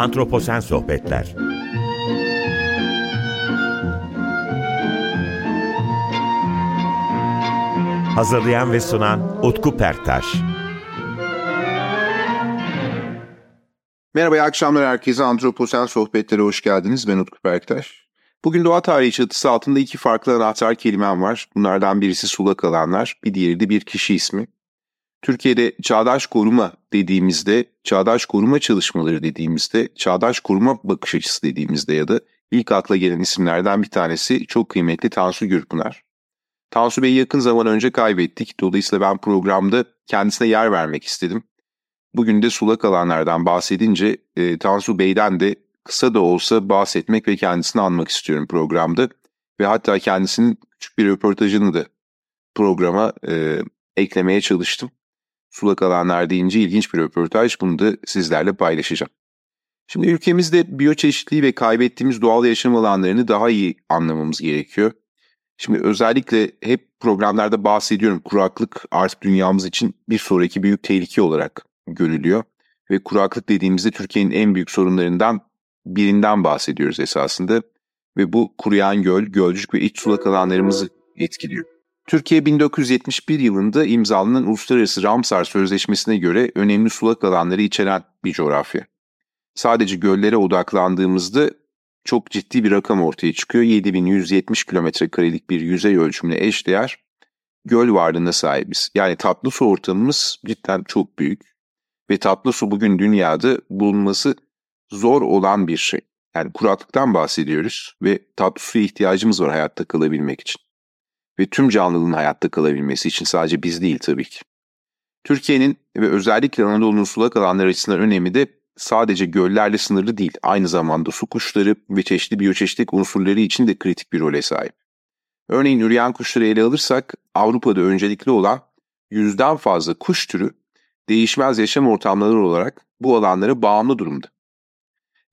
Antroposen Sohbetler Hazırlayan ve sunan Utku Perktaş Merhaba, iyi akşamlar herkese. Antroposen Sohbetlere hoş geldiniz. Ben Utku Perktaş. Bugün doğa tarihi çatısı altında iki farklı anahtar kelimem var. Bunlardan birisi sulak alanlar, bir diğeri de bir kişi ismi. Türkiye'de çağdaş koruma dediğimizde, çağdaş koruma çalışmaları dediğimizde, çağdaş koruma bakış açısı dediğimizde ya da ilk akla gelen isimlerden bir tanesi çok kıymetli Tansu Gürpınar. Tansu Bey'i yakın zaman önce kaybettik. Dolayısıyla ben programda kendisine yer vermek istedim. Bugün de sulak alanlardan bahsedince e, Tansu Bey'den de kısa da olsa bahsetmek ve kendisini anmak istiyorum programda. Ve hatta kendisinin küçük bir röportajını da programa e, eklemeye çalıştım. Sulak alanlar deyince ilginç bir röportaj. Bunu da sizlerle paylaşacağım. Şimdi ülkemizde biyoçeşitliği ve kaybettiğimiz doğal yaşam alanlarını daha iyi anlamamız gerekiyor. Şimdi özellikle hep programlarda bahsediyorum kuraklık artık dünyamız için bir sonraki büyük tehlike olarak görülüyor. Ve kuraklık dediğimizde Türkiye'nin en büyük sorunlarından birinden bahsediyoruz esasında. Ve bu kuruyan göl, gölcük ve iç sulak alanlarımızı etkiliyor. Türkiye 1971 yılında imzalanan Uluslararası Ramsar Sözleşmesi'ne göre önemli sulak alanları içeren bir coğrafya. Sadece göllere odaklandığımızda çok ciddi bir rakam ortaya çıkıyor. 7170 kilometre karelik bir yüzey ölçümüne eşdeğer göl varlığına sahibiz. Yani tatlı su ortamımız cidden çok büyük. Ve tatlı su bugün dünyada bulunması zor olan bir şey. Yani kuraklıktan bahsediyoruz ve tatlı suya ihtiyacımız var hayatta kalabilmek için. Ve tüm canlılığın hayatta kalabilmesi için sadece biz değil tabii ki. Türkiye'nin ve özellikle Anadolu'nun sulak alanları açısından önemi de sadece göllerle sınırlı değil. Aynı zamanda su kuşları ve çeşitli biyoçeşitlik unsurları için de kritik bir role sahip. Örneğin üreyen kuşları ele alırsak Avrupa'da öncelikli olan yüzden fazla kuş türü değişmez yaşam ortamları olarak bu alanlara bağımlı durumda.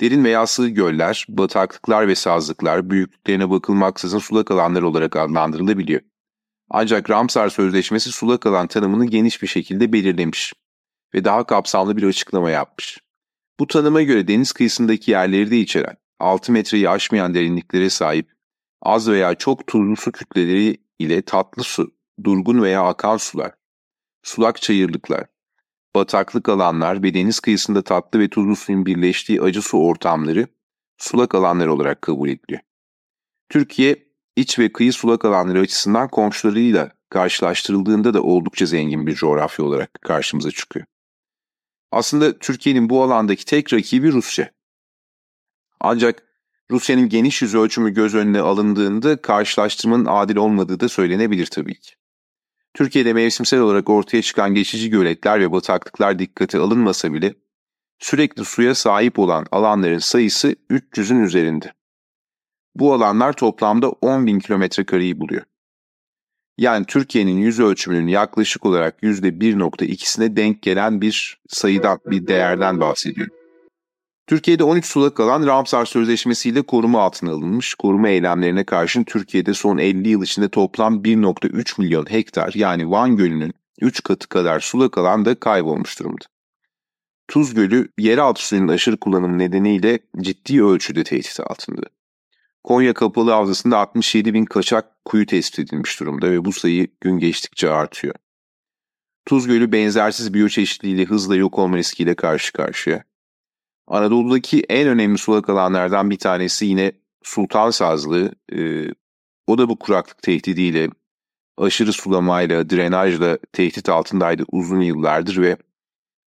Derin veya sığ göller, bataklıklar ve sazlıklar büyüklüklerine bakılmaksızın sulak alanlar olarak adlandırılabiliyor. Ancak Ramsar Sözleşmesi sulak alan tanımını geniş bir şekilde belirlemiş ve daha kapsamlı bir açıklama yapmış. Bu tanıma göre deniz kıyısındaki yerleri de içeren, 6 metreyi aşmayan derinliklere sahip, az veya çok tuzlu su kütleleri ile tatlı su, durgun veya akan sular, sulak çayırlıklar, bataklık alanlar ve deniz kıyısında tatlı ve tuzlu suyun birleştiği acı su ortamları sulak alanlar olarak kabul ediliyor. Türkiye, iç ve kıyı sulak alanları açısından komşularıyla karşılaştırıldığında da oldukça zengin bir coğrafya olarak karşımıza çıkıyor. Aslında Türkiye'nin bu alandaki tek rakibi Rusya. Ancak Rusya'nın geniş yüz ölçümü göz önüne alındığında karşılaştırmanın adil olmadığı da söylenebilir tabii ki. Türkiye'de mevsimsel olarak ortaya çıkan geçici göletler ve bataklıklar dikkate alınmasa bile sürekli suya sahip olan alanların sayısı 300'ün üzerinde. Bu alanlar toplamda 10 bin kilometre kareyi buluyor. Yani Türkiye'nin yüz ölçümünün yaklaşık olarak %1.2'sine denk gelen bir sayıdan, bir değerden bahsediyorum. Türkiye'de 13 sulak alan Ramsar Sözleşmesi ile koruma altına alınmış. Koruma eylemlerine karşın Türkiye'de son 50 yıl içinde toplam 1.3 milyon hektar yani Van Gölü'nün 3 katı kadar sulak alan da kaybolmuş durumda. Tuz Gölü yeraltı suyunun aşırı kullanımı nedeniyle ciddi ölçüde tehdit altında. Konya Kapalı Havzası'nda 67 bin kaçak kuyu tespit edilmiş durumda ve bu sayı gün geçtikçe artıyor. Tuz Gölü benzersiz biyoçeşitliliğiyle hızla yok olma riskiyle karşı karşıya. Anadolu'daki en önemli sulak alanlardan bir tanesi yine Sultan Sazlı. Ee, o da bu kuraklık tehdidiyle, aşırı sulamayla, drenajla tehdit altındaydı uzun yıllardır ve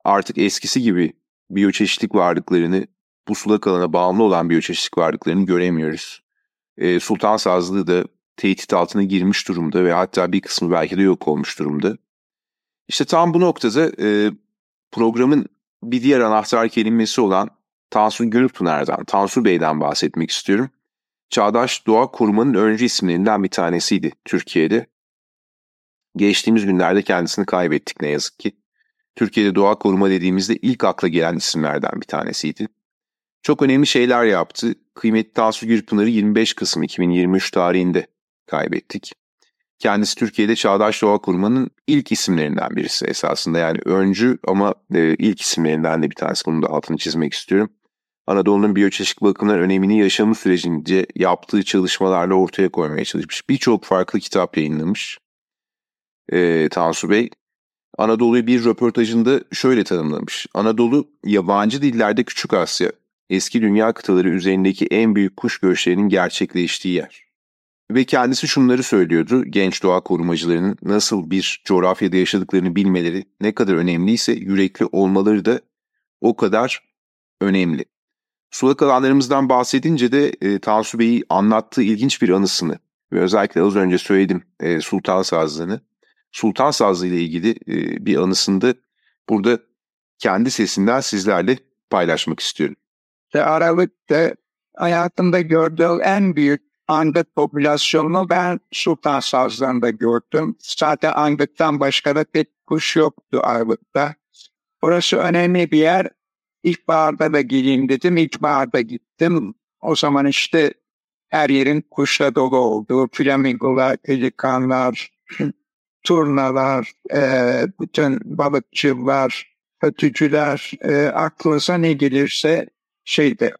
artık eskisi gibi biyoçeşitlik varlıklarını, bu sulak alana bağımlı olan biyoçeşitlik varlıklarını göremiyoruz. Ee, Sultan Sazlı da tehdit altına girmiş durumda ve hatta bir kısmı belki de yok olmuş durumda. İşte tam bu noktada e, programın bir diğer anahtar kelimesi olan Tansu Gülpınar'dan, Tansu Bey'den bahsetmek istiyorum. Çağdaş Doğa Korumanın öncü isimlerinden bir tanesiydi Türkiye'de. Geçtiğimiz günlerde kendisini kaybettik ne yazık ki. Türkiye'de doğa koruma dediğimizde ilk akla gelen isimlerden bir tanesiydi. Çok önemli şeyler yaptı. Kıymetli Tansu Gürpınar'ı 25 Kasım 2023 tarihinde kaybettik. Kendisi Türkiye'de Çağdaş Doğa Kurmanın ilk isimlerinden birisi esasında. Yani öncü ama e, ilk isimlerinden de bir tanesi. Bunun da altını çizmek istiyorum. Anadolu'nun biyoçeşitlik bakımından önemini yaşamı sürecince yaptığı çalışmalarla ortaya koymaya çalışmış. Birçok farklı kitap yayınlamış e, Tansu Bey. Anadolu'yu bir röportajında şöyle tanımlamış. Anadolu yabancı dillerde Küçük Asya, eski dünya kıtaları üzerindeki en büyük kuş göçlerinin gerçekleştiği yer. Ve kendisi şunları söylüyordu, genç doğa korumacılarının nasıl bir coğrafyada yaşadıklarını bilmeleri ne kadar önemliyse yürekli olmaları da o kadar önemli. Sulak alanlarımızdan bahsedince de e, Tansu Bey'i anlattığı ilginç bir anısını ve özellikle az önce söyledim e, Sultan Sazlığı'nı. Sultan Sazlığı ile ilgili e, bir anısını burada kendi sesinden sizlerle paylaşmak istiyorum. Aralık'ta hayatımda gördüğüm en büyük Andık popülasyonunu ben Sultan Sazlığı'nda gördüm. Zaten Andık'tan başka da pek kuş yoktu Aralık'ta. Burası önemli bir yer. İlkbaharda da geleyim dedim. İlkbaharda gittim. O zaman işte her yerin kuşla dolu olduğu, flamingolar, pelikanlar, turnalar, e, bütün balıkçılar, ötücüler, e, aklınıza ne gelirse şeyde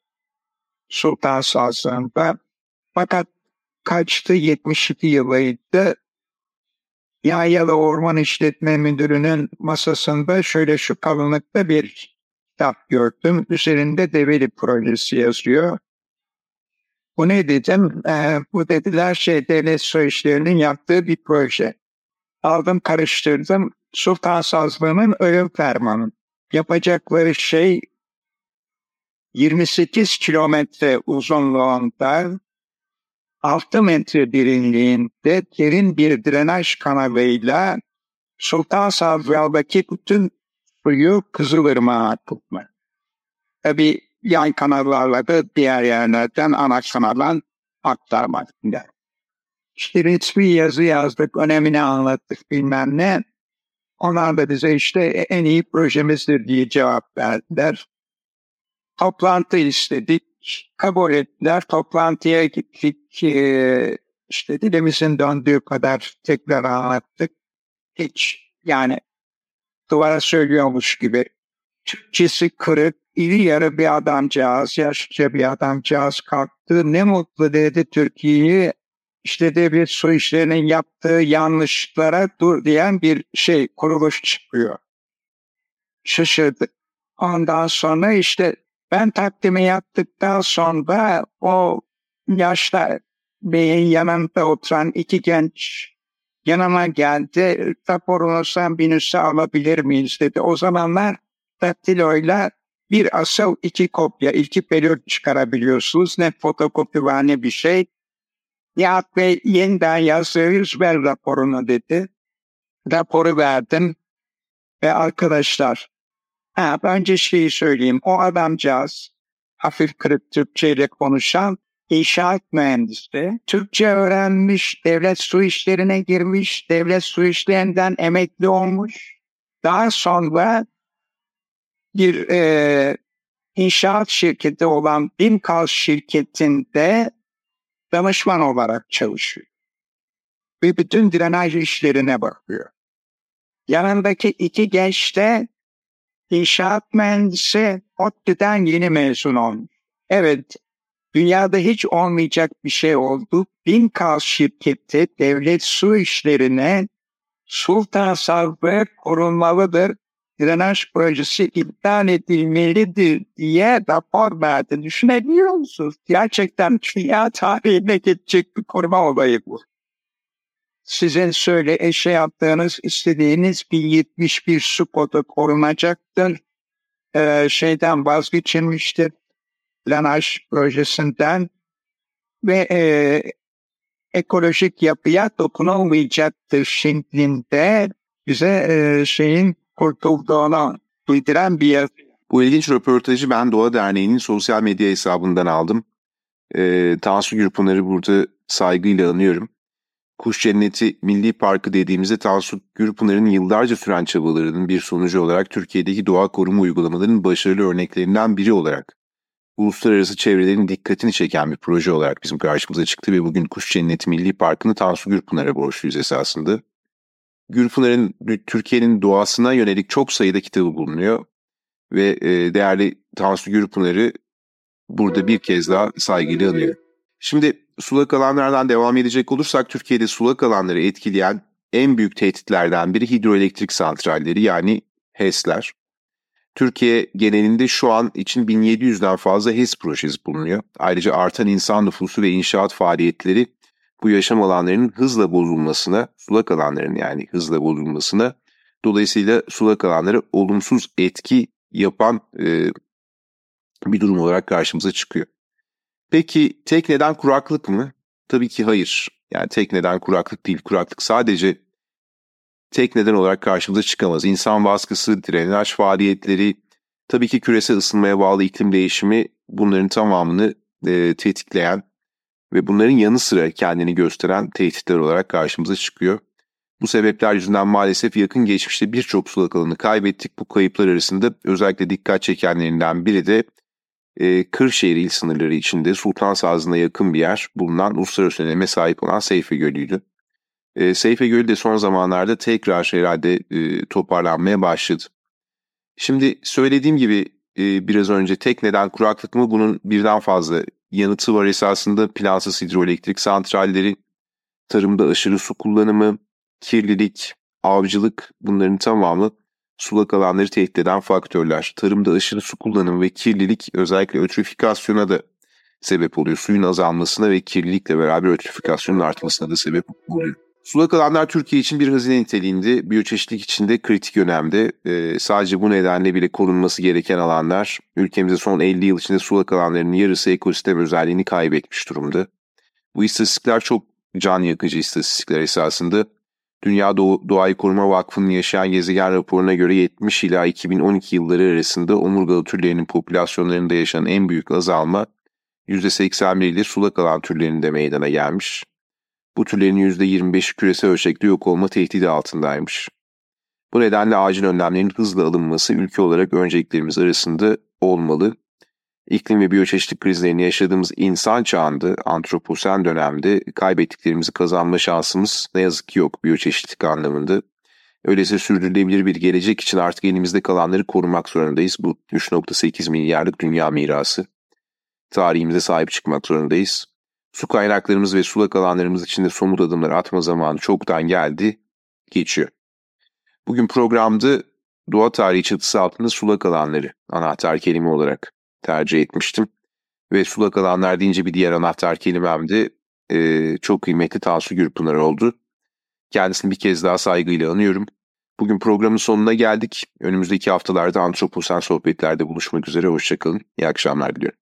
Sultan Sazlığı'nda. Fakat kaçtı 72 yılıydı. Yayyalı Orman İşletme Müdürü'nün masasında şöyle şu kalınlıkta bir kitap gördüm. Üzerinde Develi Projesi yazıyor. Bu ne dedim? Ee, bu dediler şey devlet su işlerinin yaptığı bir proje. Aldım karıştırdım. Sultan Sazlığı'nın ölüm fermanı. Yapacakları şey 28 kilometre uzunluğunda 6 metre derinliğinde derin bir drenaj kanalıyla Sultan Sazlığı'ndaki bütün suyu Kızılırmak'a tutma. Tabi yan kanallarla da diğer yerlerden ana kanaldan aktarmak. İşte resmi yazı yazdık, önemini anlattık bilmem ne. Onlar da bize işte en iyi projemizdir diye cevap verdiler. Toplantı istedik, kabul ettiler. Toplantıya gittik, ee, işte dilimizin döndüğü kadar tekrar anlattık. Hiç yani duvara söylüyormuş gibi. Türkçesi kırık, iri yarı bir adamcağız, yaşlıca bir adamcağız kalktı. Ne mutlu dedi Türkiye'yi işte devlet su işlerinin yaptığı yanlışlara dur diyen bir şey, kuruluş çıkıyor. Şaşırdık. Ondan sonra işte ben takdimi yaptıktan sonra o yaşta beyin yanında oturan iki genç yanıma geldi. Raporunu sen bir alabilir miyiz dedi. O zamanlar daktiloyla bir asıl iki kopya, iki periyot çıkarabiliyorsunuz. Ne fotokopi var ne bir şey. Nihat Bey yeniden yazıyoruz ver raporunu dedi. Raporu verdim ve arkadaşlar ha, önce şeyi söyleyeyim. O adamcağız hafif kırık Türkçeyle konuşan inşaat mühendisi. Türkçe öğrenmiş, devlet su işlerine girmiş, devlet su işlerinden emekli olmuş. Daha sonra bir e, inşaat şirketi olan Bimkal şirketinde danışman olarak çalışıyor. Ve bütün drenaj işlerine bakıyor. Yanındaki iki genç de inşaat mühendisi ODTÜ'den yeni mezun olmuş. Evet, dünyada hiç olmayacak bir şey oldu. Binkal şirketi devlet su işlerine sultan sağlığı korunmalıdır drenaj projesi iptal edilmelidir diye rapor verdi. Düşünebiliyor musunuz? Gerçekten dünya tarihine geçecek bir koruma olayı bu. Sizin söyle eşe yaptığınız, istediğiniz bir 71 su kodu korunacaktır. Ee, şeyden vazgeçilmiştir. Drenaj projesinden ve e, ekolojik yapıya dokunulmayacaktır şeklinde bize e, şeyin kurtulduğunu bildiren bir yazı. Bu ilginç röportajı ben Doğa Derneği'nin sosyal medya hesabından aldım. E, Tansu Gürpınar'ı burada saygıyla anıyorum. Kuş Cenneti Milli Parkı dediğimizde Tansu Gürpınar'ın yıllarca süren çabalarının bir sonucu olarak Türkiye'deki doğa koruma uygulamalarının başarılı örneklerinden biri olarak uluslararası çevrelerin dikkatini çeken bir proje olarak bizim karşımıza çıktı ve bugün Kuş Cenneti Milli Parkı'nı Tansu Gürpınar'a borçluyuz esasında. Gülpınar'ın Türkiye'nin doğasına yönelik çok sayıda kitabı bulunuyor. Ve e, değerli Tansu Gürpınar'ı burada bir kez daha saygıyla anıyorum. Şimdi sulak alanlardan devam edecek olursak Türkiye'de sulak alanları etkileyen en büyük tehditlerden biri hidroelektrik santralleri yani HES'ler. Türkiye genelinde şu an için 1700'den fazla HES projesi bulunuyor. Ayrıca artan insan nüfusu ve inşaat faaliyetleri bu yaşam alanlarının hızla bozulmasına, sulak alanların yani hızla bozulmasına, dolayısıyla sulak alanları olumsuz etki yapan e, bir durum olarak karşımıza çıkıyor. Peki tek neden kuraklık mı? Tabii ki hayır. Yani tek neden kuraklık değil. Kuraklık sadece tek neden olarak karşımıza çıkamaz. İnsan baskısı, drenaj faaliyetleri, tabii ki küresel ısınmaya bağlı iklim değişimi bunların tamamını e, tetikleyen ve bunların yanı sıra kendini gösteren tehditler olarak karşımıza çıkıyor. Bu sebepler yüzünden maalesef yakın geçmişte birçok sulak alanı kaybettik. Bu kayıplar arasında özellikle dikkat çekenlerinden biri de e, Kırşehir il sınırları içinde Sultan Sazı'na yakın bir yer bulunan uluslararası öneme sahip olan Seyfe Gölü'ydü. E, Seyfe Gölü de son zamanlarda tekrar herhalde e, toparlanmaya başladı. Şimdi söylediğim gibi e, biraz önce tek neden kuraklık mı bunun birden fazla yanıtı var esasında plansız hidroelektrik santralleri, tarımda aşırı su kullanımı, kirlilik, avcılık bunların tamamı sulak alanları tehdit eden faktörler. Tarımda aşırı su kullanımı ve kirlilik özellikle ötrifikasyona da sebep oluyor. Suyun azalmasına ve kirlilikle beraber ötrifikasyonun artmasına da sebep oluyor. Sulak alanlar Türkiye için bir hazine niteliğinde, biyoçeşitlik için de kritik önemde. Ee, sadece bu nedenle bile korunması gereken alanlar, ülkemizde son 50 yıl içinde sulak alanlarının yarısı ekosistem özelliğini kaybetmiş durumda. Bu istatistikler çok can yakıcı istatistikler esasında. Dünya Do Doğayı Koruma Vakfı'nın yaşayan gezegen raporuna göre 70 ila 2012 yılları arasında omurgalı türlerinin popülasyonlarında yaşanan en büyük azalma %81 ile sulak alan türlerinde meydana gelmiş. Bu türlerin %25'i küresel ölçekte yok olma tehdidi altındaymış. Bu nedenle acil önlemlerin hızla alınması ülke olarak önceliklerimiz arasında olmalı. İklim ve biyoçeşitlik krizlerini yaşadığımız insan çağında, antroposen dönemde kaybettiklerimizi kazanma şansımız ne yazık ki yok biyoçeşitlik anlamında. Öyleyse sürdürülebilir bir gelecek için artık elimizde kalanları korumak zorundayız. Bu 3.8 milyarlık dünya mirası. Tarihimize sahip çıkmak zorundayız. Su kaynaklarımız ve sulak alanlarımız için de somut adımlar atma zamanı çoktan geldi, geçiyor. Bugün programda doğa tarihi çatısı altında sulak alanları anahtar kelime olarak tercih etmiştim. Ve sulak alanlar deyince bir diğer anahtar kelimem e, çok kıymetli Tansu Gürpınar oldu. Kendisini bir kez daha saygıyla anıyorum. Bugün programın sonuna geldik. Önümüzdeki haftalarda Antroposen sohbetlerde buluşmak üzere. Hoşçakalın. İyi akşamlar diliyorum.